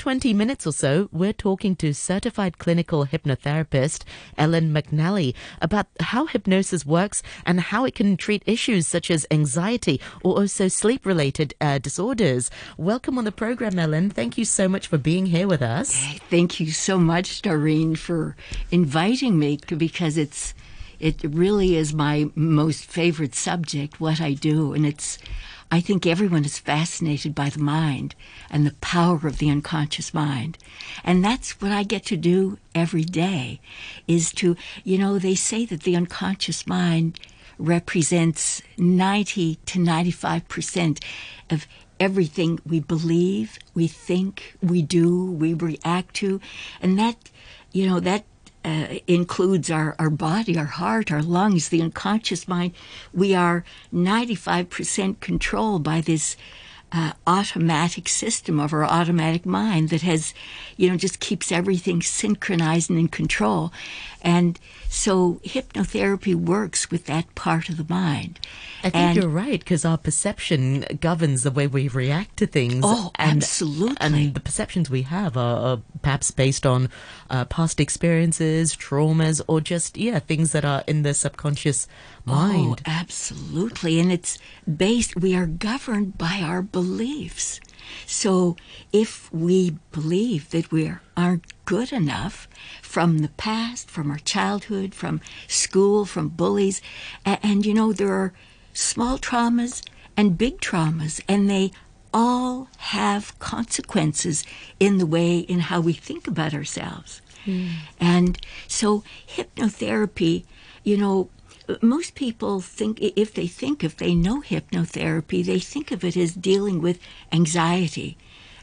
20 minutes or so, we're talking to certified clinical hypnotherapist Ellen McNally about how hypnosis works and how it can treat issues such as anxiety or also sleep related uh, disorders. Welcome on the program, Ellen. Thank you so much for being here with us. Thank you so much, Noreen, for inviting me because it's it really is my most favorite subject, what I do, and it's I think everyone is fascinated by the mind and the power of the unconscious mind. And that's what I get to do every day is to, you know, they say that the unconscious mind represents 90 to 95% of everything we believe, we think, we do, we react to. And that, you know, that uh, includes our, our body, our heart, our lungs, the unconscious mind. We are 95% controlled by this uh, automatic system of our automatic mind that has, you know, just keeps everything synchronized and in control. And so hypnotherapy works with that part of the mind. I think and, you're right because our perception governs the way we react to things. Oh, and, absolutely. And the perceptions we have are, are perhaps based on uh, past experiences, traumas, or just yeah things that are in the subconscious mind. Oh, absolutely. And it's based. We are governed by our beliefs. So if we believe that we aren't good enough from the past, from our childhood, from school, from bullies, and, and you know, there are small traumas and big traumas, and they all have consequences in the way in how we think about ourselves. Mm. And so hypnotherapy, you know, most people think if they think if they know hypnotherapy, they think of it as dealing with anxiety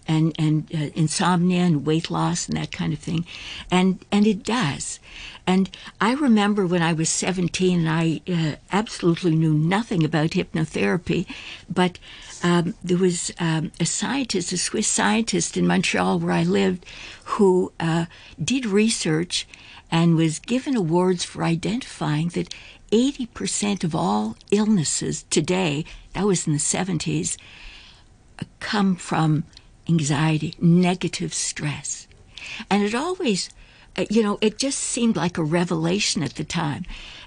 and and uh, insomnia and weight loss and that kind of thing, and and it does. And I remember when I was 17 and I uh, absolutely knew nothing about hypnotherapy, but um, there was um, a scientist, a Swiss scientist in Montreal where I lived, who uh, did research and was given awards for identifying that 80% of all illnesses today, that was in the 70s, come from anxiety, negative stress. And it always, uh, you know, it just seemed like a revelation at the time.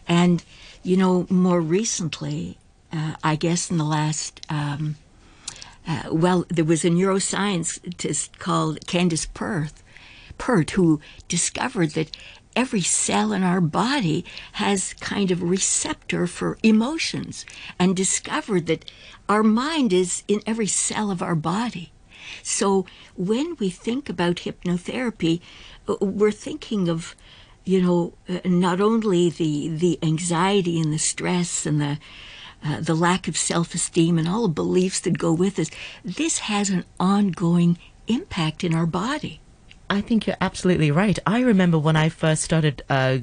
And, you know, more recently, uh, I guess in the last, um, uh, well, there was a neuroscientist called Candace Perth, Pert, who discovered that every cell in our body has kind of receptor for emotions and discovered that our mind is in every cell of our body. So when we think about hypnotherapy, uh, we're thinking of, you know, uh, not only the, the anxiety and the stress and the uh, the lack of self-esteem and all the beliefs that go with this. This has an ongoing impact in our body. I think you're absolutely right. I remember when I first started uh,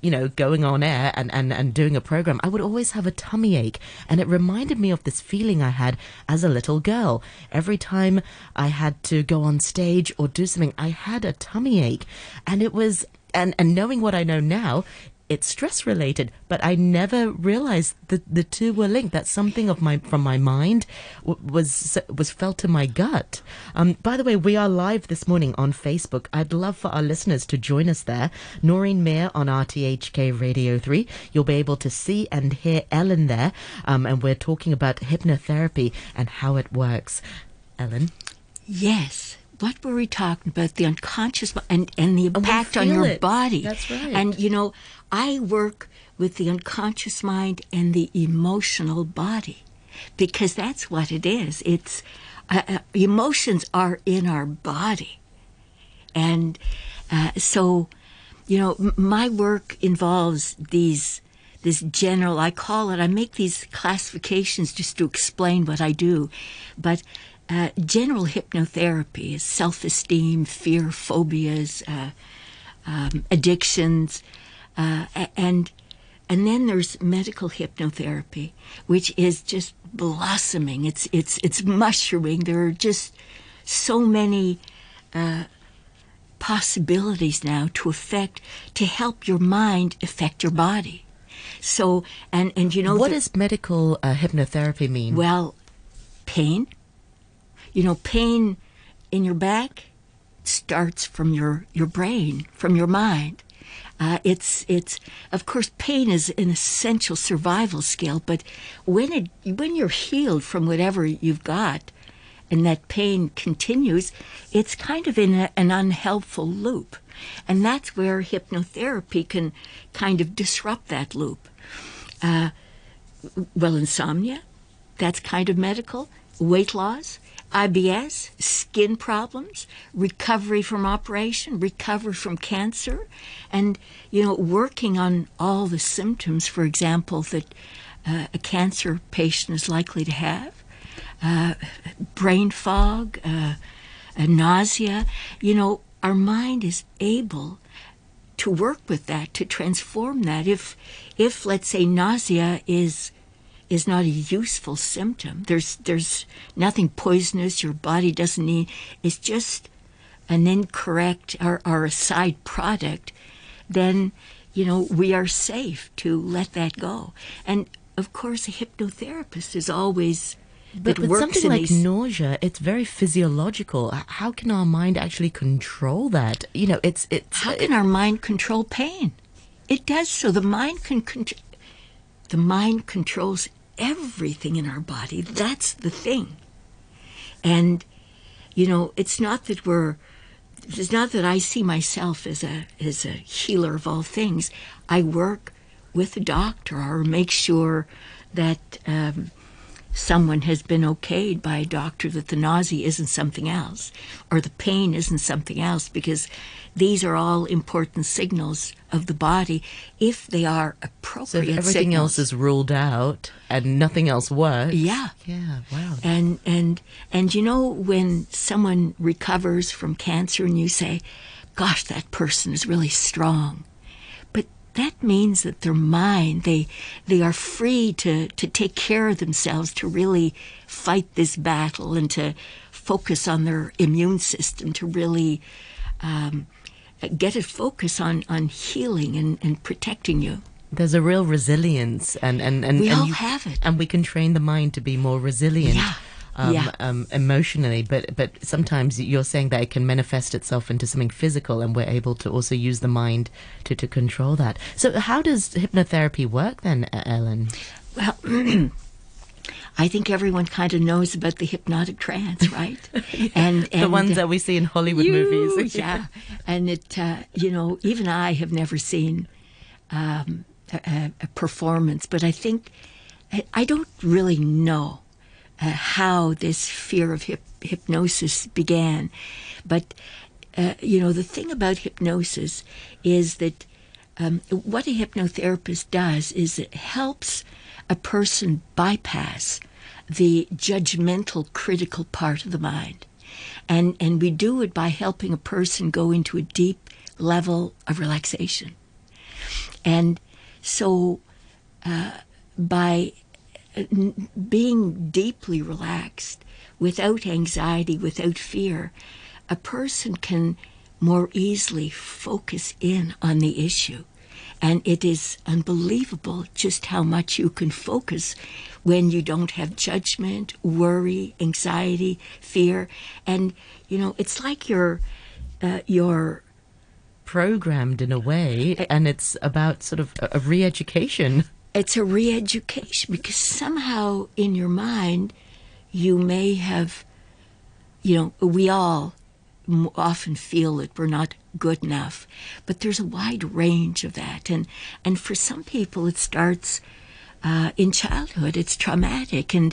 you know, going on air and, and, and doing a program, I would always have a tummy ache. And it reminded me of this feeling I had as a little girl. Every time I had to go on stage or do something, I had a tummy ache. And it was, and, and knowing what I know now, it's stress related, but I never realized that the two were linked. That something of my from my mind was was felt in my gut. Um, by the way, we are live this morning on Facebook. I'd love for our listeners to join us there. Noreen Mayer on RTHK Radio Three. You'll be able to see and hear Ellen there, um, and we're talking about hypnotherapy and how it works. Ellen. Yes what were we talking about? The unconscious and, and the impact on your it. body. That's right. And, you know, I work with the unconscious mind and the emotional body because that's what it is. It's uh, uh, emotions are in our body. And uh, so, you know, m- my work involves these this general i call it i make these classifications just to explain what i do but uh, general hypnotherapy is self-esteem fear phobias uh, um, addictions uh, and and then there's medical hypnotherapy, which is just blossoming. It's it's it's mushrooming. There are just so many uh, possibilities now to affect to help your mind affect your body. So and and you know what the, does medical uh, hypnotherapy mean? Well, pain. You know, pain in your back, starts from your, your brain, from your mind. Uh, it's it's of course pain is an essential survival skill, but when it when you're healed from whatever you've got, and that pain continues, it's kind of in a, an unhelpful loop, and that's where hypnotherapy can kind of disrupt that loop. Uh, well, insomnia, that's kind of medical. Weight loss, IBS, skin problems, recovery from operation, recovery from cancer, and you know, working on all the symptoms, for example, that uh, a cancer patient is likely to have, uh, brain fog, uh, nausea. You know, our mind is able to work with that, to transform that. If, if let's say, nausea is is not a useful symptom. There's there's nothing poisonous your body doesn't need. It's just an incorrect or, or a side product. Then you know we are safe to let that go. And of course, a hypnotherapist is always but with something like these... nausea, it's very physiological. How can our mind actually control that? You know, it's it's. How can it... our mind control pain? It does so. The mind can. Con- the mind controls everything in our body. That's the thing. And, you know, it's not that we're, it's not that I see myself as a, as a healer of all things. I work with a doctor or make sure that um, someone has been okayed by a doctor that the nausea isn't something else or the pain isn't something else because these are all important signals of the body if they are appropriate. So if everything signals. else is ruled out and nothing else works. Yeah. Yeah. Wow. And and and you know when someone recovers from cancer and you say, "Gosh, that person is really strong," that means that their mind they they are free to to take care of themselves to really fight this battle and to focus on their immune system to really um, get a focus on, on healing and, and protecting you. There's a real resilience, and and and we and all you, have it, and we can train the mind to be more resilient. Yeah. Um, yeah. um, emotionally, but but sometimes you're saying that it can manifest itself into something physical, and we're able to also use the mind to, to control that. So, how does hypnotherapy work then, Ellen? Well, I think everyone kind of knows about the hypnotic trance, right? and, and the ones that we see in Hollywood you, movies. yeah, and it, uh, you know, even I have never seen um, a, a, performance, but I think I, I don't really know uh, how this fear of hip, hypnosis began, but uh, you know, the thing about hypnosis is that um, what a hypnotherapist does is it helps a person bypass the judgmental, critical part of the mind. And, and we do it by helping a person go into a deep level of relaxation. And so, uh, by being deeply relaxed, without anxiety, without fear, a person can more easily focus in on the issue. And it is unbelievable just how much you can focus when you don't have judgment, worry, anxiety, fear. And, you know, it's like you're, uh, you're programmed in a way, and it's about sort of a re education. It's a re education because somehow in your mind, you may have, you know, we all often feel that we're not good enough. But there's a wide range of that. And, and for some people, it starts uh, in childhood. It's traumatic. And,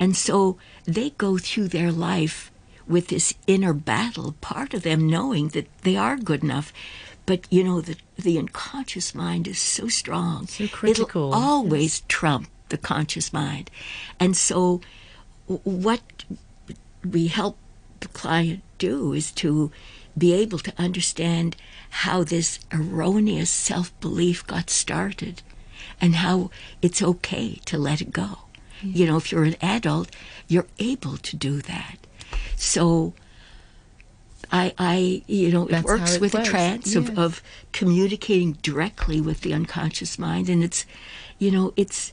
and so they go through their life with this inner battle, part of them knowing that they are good enough. But you know, the, the unconscious mind is so strong. So critical. It'll always yes. trump the conscious mind. And so, what we help the client do is to be able to understand how this erroneous self belief got started and how it's okay to let it go. You know, if you're an adult, you're able to do that. So, I, I, you know, That's it works it with works. a trance yes. of, of communicating directly with the unconscious mind, and it's, you know, it's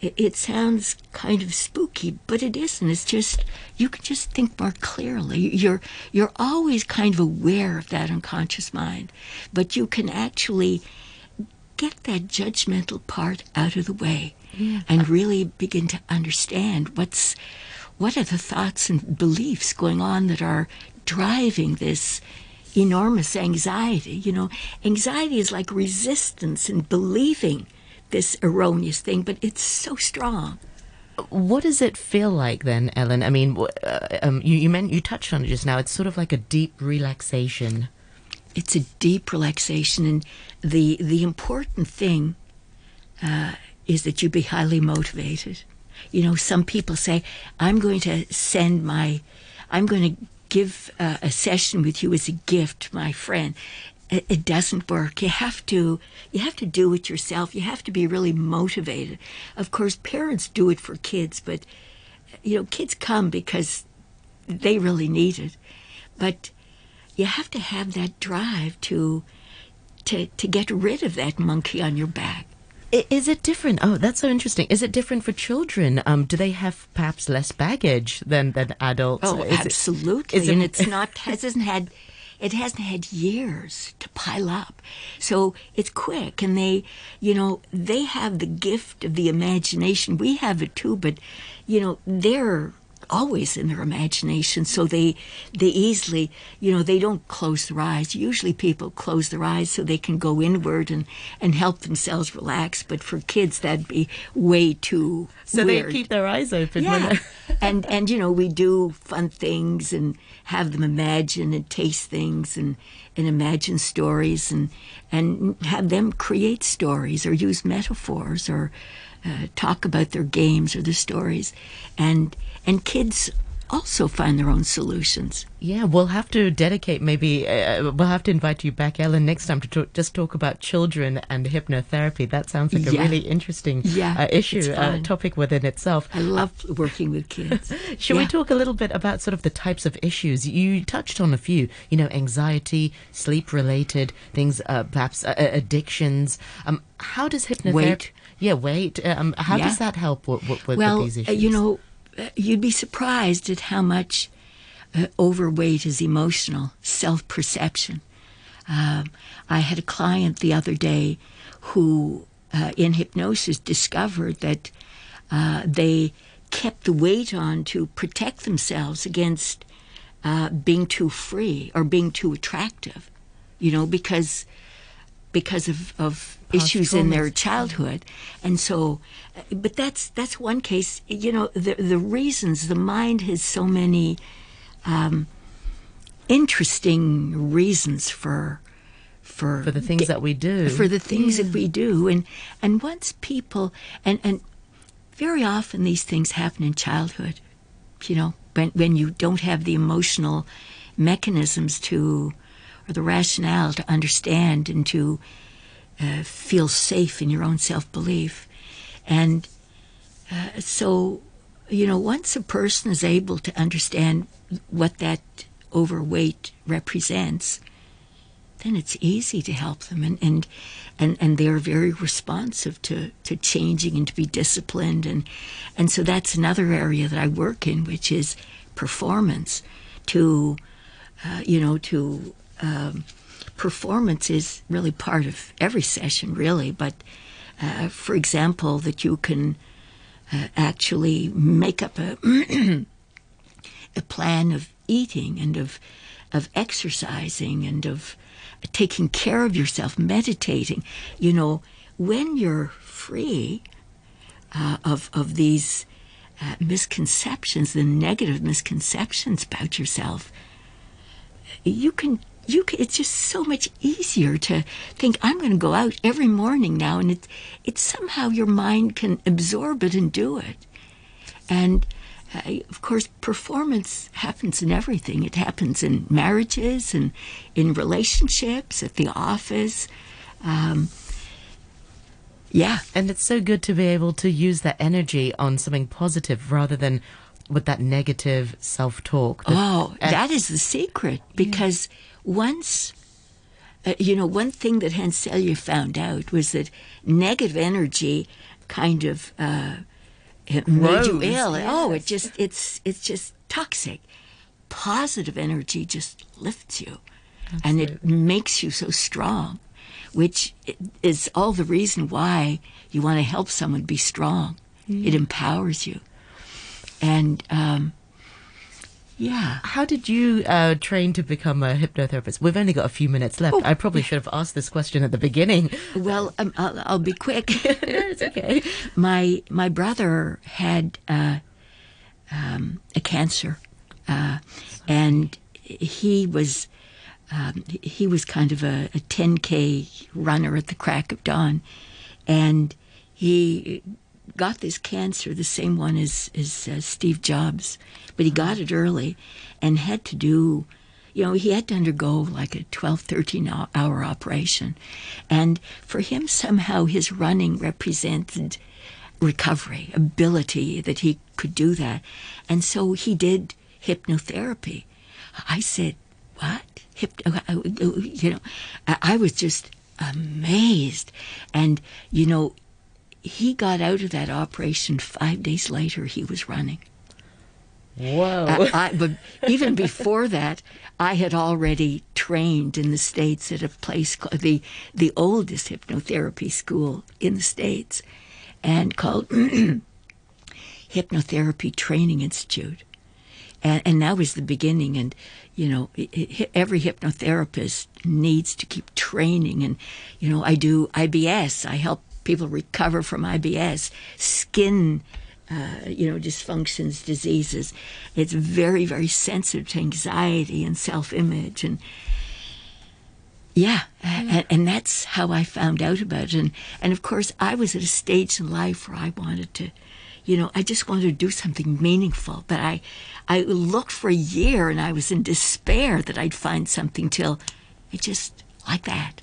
it, it sounds kind of spooky, but it isn't. It's just you can just think more clearly. You're you're always kind of aware of that unconscious mind, but you can actually get that judgmental part out of the way Yeah. and really begin to understand what's what are the thoughts and beliefs going on that are driving this enormous anxiety you know anxiety is like resistance and believing this erroneous thing but it's so strong What does it feel like then, Ellen? I mean, uh, um, you you meant you touched on it just now. It's sort of like a deep relaxation. it's a deep relaxation and the the important thing uh, is that you be highly motivated you know some people say i'm going to send my i'm going to give uh, a session with you as a gift my friend. It, doesn't work. You have to you have to do it yourself. You have to be really motivated. Of course parents do it for kids but you know kids come because they really need it. But you have to have that drive to to to get rid of that monkey on your back. Is it different? Oh, that's so interesting. Is it different for children? Um, do they have perhaps less baggage than than adults? Oh, Is it- absolutely. it- and it's not hasn't had it hasn't had years to pile up. So it's quick and they you know, they have the gift of the imagination. We have it too, but you know, they're always in their imagination so they they easily you know they don't close their eyes usually people close their eyes so they can go inward and and help themselves relax but for kids that'd be way too so weird. they keep their eyes open. Yeah, and and you know we do fun things and have them imagine and taste things and and imagine stories and and have them create stories or use metaphors or uh, talk about their games or their stories, and and kids also find their own solutions. Yeah, we'll have to dedicate maybe, uh, we'll have to invite you back, Ellen, next time to talk, just talk about children and hypnotherapy. That sounds like a really interesting Yeah, uh, issue, uh, topic within itself. I love working with kids. Should we talk a little bit about sort of the types of issues? You touched on a few, you know, anxiety, sleep related things, uh, perhaps uh, uh, addictions. Um, how does hypnotherapy? Weight. Yeah, weight. Um, how Yeah. does that help with, with, with well, these uh, issues? you know, uh, you'd be surprised at how much uh, overweight is emotional self perception. Um, I had a client the other day who, uh, in hypnosis, discovered that uh, they kept the weight on to protect themselves against uh, being too free or being too attractive, you know, because because of, of Past issues in their childhood. And so uh, but that's that's one case. You know the the reasons the mind has so many um, interesting reasons for for for the things that we do. for the things that we do. And and once people and and very often these things happen in childhood you know when when you don't have the emotional mechanisms to or the rationale to understand and to uh, feel safe in your own self-belief. And uh, so you know once a person is able to understand what that overweight represents then it's easy to help them and and and, and they're very responsive to, to changing and to be disciplined. And and so that's another area that I work in which is performance to uh, you know to um, performance is really part of every session really but uh, for example that you can uh, actually make up a a plan of eating and of of exercising and of taking care of yourself, meditating. You know, when you're free uh, of of these uh, misconceptions, the negative misconceptions about yourself, you can. You can, it's just so much easier to think I'm going to go out every morning now, and it's it's somehow your mind can absorb it and do it. And uh, of course, performance happens in everything. It happens in marriages and in relationships, at the office. Um, yeah, And it's so good to be able to use that energy on something positive rather than with that negative self talk. Oh, that is the secret because once, uh, you know, one thing that Hans Selye found out was that negative energy kind of uh, it made you ill. Oh, it just it's it's just toxic. Positive energy just lifts you, and it makes you so strong, which is all the reason why you want to help someone be strong. It empowers you, and um, yeah. How did you uh, train to become a hypnotherapist? We've only got a few minutes left. Oh. I probably should have asked this question at the beginning. Well, um, I'll, I'll be quick. it's okay. my my brother had uh, um, a cancer, uh, and he was um, he was kind of a, a 10k runner at the crack of dawn, and he got this cancer, the same one as as uh, Steve Jobs, but he got it early, and had to do. You know, he had to undergo like a 12, 13 hour operation. And for him, somehow his running represented recovery, ability that he could do that. And so he did hypnotherapy. I said, What? Hypno, uh, uh, uh, you know, I was just amazed. And, you know, he got out of that operation five days later, he was running. Whoa. I, I, but even before that, I had already trained in the states at a place called the the oldest hypnotherapy school in the states, and called Hypnotherapy Training Institute, and and that was the beginning. And you know, every hypnotherapist needs to keep training. And you know, I do IBS. I help people recover from IBS, skin uh, you know, dysfunctions, diseases. It's very, very sensitive to anxiety and self-image, and yeah, and, and that's how I found out about it. And and of course, I was at a stage in life where I wanted to, you know, I just wanted to do something meaningful. But I, I looked for a year, and I was in despair that I'd find something till it just like that,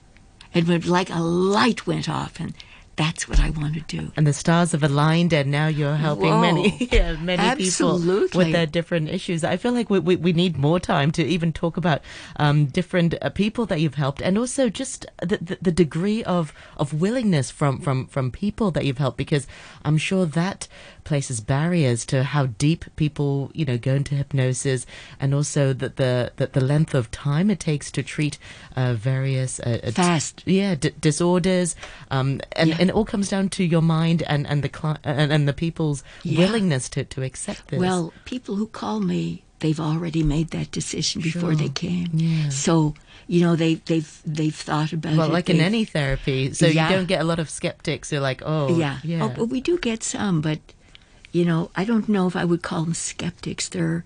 it went like a light went off, and that's what I want to do. and the stars have aligned, and now you're helping Whoa. many, yeah, many people with their different issues. I feel like we, we, we need more time to even talk about um, different uh, people that you've helped, and also just the, the, the degree of, of willingness from, from, from people that you've helped, because I'm sure that places barriers to how deep people, you know, go into hypnosis, and also that the, the the length of time it takes to treat uh, various uh, uh, Fast. yeah d- disorders um and, Yeah. and it all comes down to your mind and and the cli- and, and the people's Yeah. willingness to to accept this Well, people who call me, they've already made that decision before they came. Yeah. So you know they they've they've thought about it. well it. like in they've- any therapy so Yeah. you don't get a lot of skeptics who are like oh yeah. yeah Oh, but we do get some, but you know, I don't know if I would call them skeptics. They're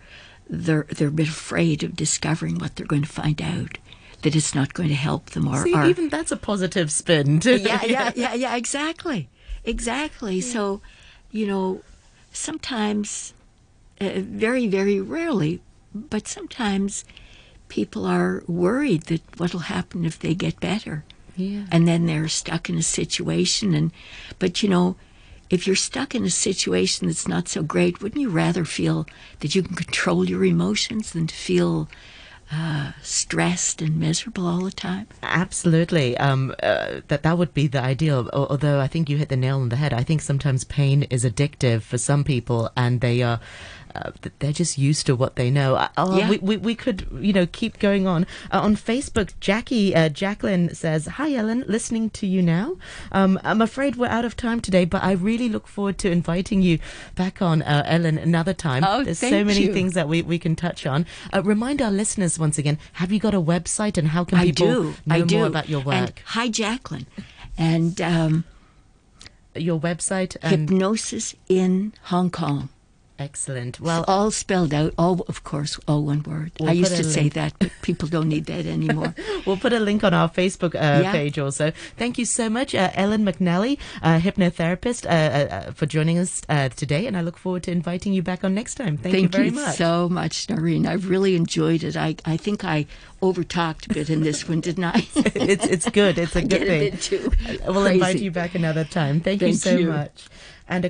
they're they're a bit afraid of discovering what they're going to find out. That it's not going to help them or, See, or even that's a positive spin too. yeah, yeah, yeah, yeah, exactly. Exactly. So, you know, sometimes, uh, very, very rarely, but sometimes people are worried that what'll happen if they get better. Yeah. And then they're stuck in a situation. And, but, you know, if you're stuck in a situation that's not so great, wouldn't you rather feel that you can control your emotions than to feel uh, stressed and miserable all the time? Absolutely. Um, uh, that that would be the ideal. Although I think you hit the nail on the head. I think sometimes pain is addictive for some people, and they are. Uh, th- they're just used to what they know. Uh, Oh, Yeah. we, we, we could, you know, keep going on. Uh, on Facebook, Jackie, uh, Jacqueline says, Hi, Ellen, listening to you now. Um, I'm afraid we're out of time today, but I really look forward to inviting you back on, uh, Ellen, another time. Oh, There's so many you. things that we, we can touch on. Uh, remind our listeners once again, have you got a website and how can I people do. know I do. more about your And work? hi, Jacqueline. And um, your website and hypnosis in Hong Kong. Excellent. Well, all spelled out. All, of course, all one word. We'll I used a to say that, but people don't need that anymore. we'll put a link on our Facebook uh, Yeah. page also. Thank you so much, uh, Ellen McNally, uh, hypnotherapist, uh, uh, uh, for joining us uh, today, and I look forward to inviting you back on next time. Thank, you very much. so much, Noreen. I've really enjoyed it. I, I think I overtalked a bit in this one, didn't I? it's it's good. It's a good a thing. too We'll invite you back another time. Thank, you so you. much. And a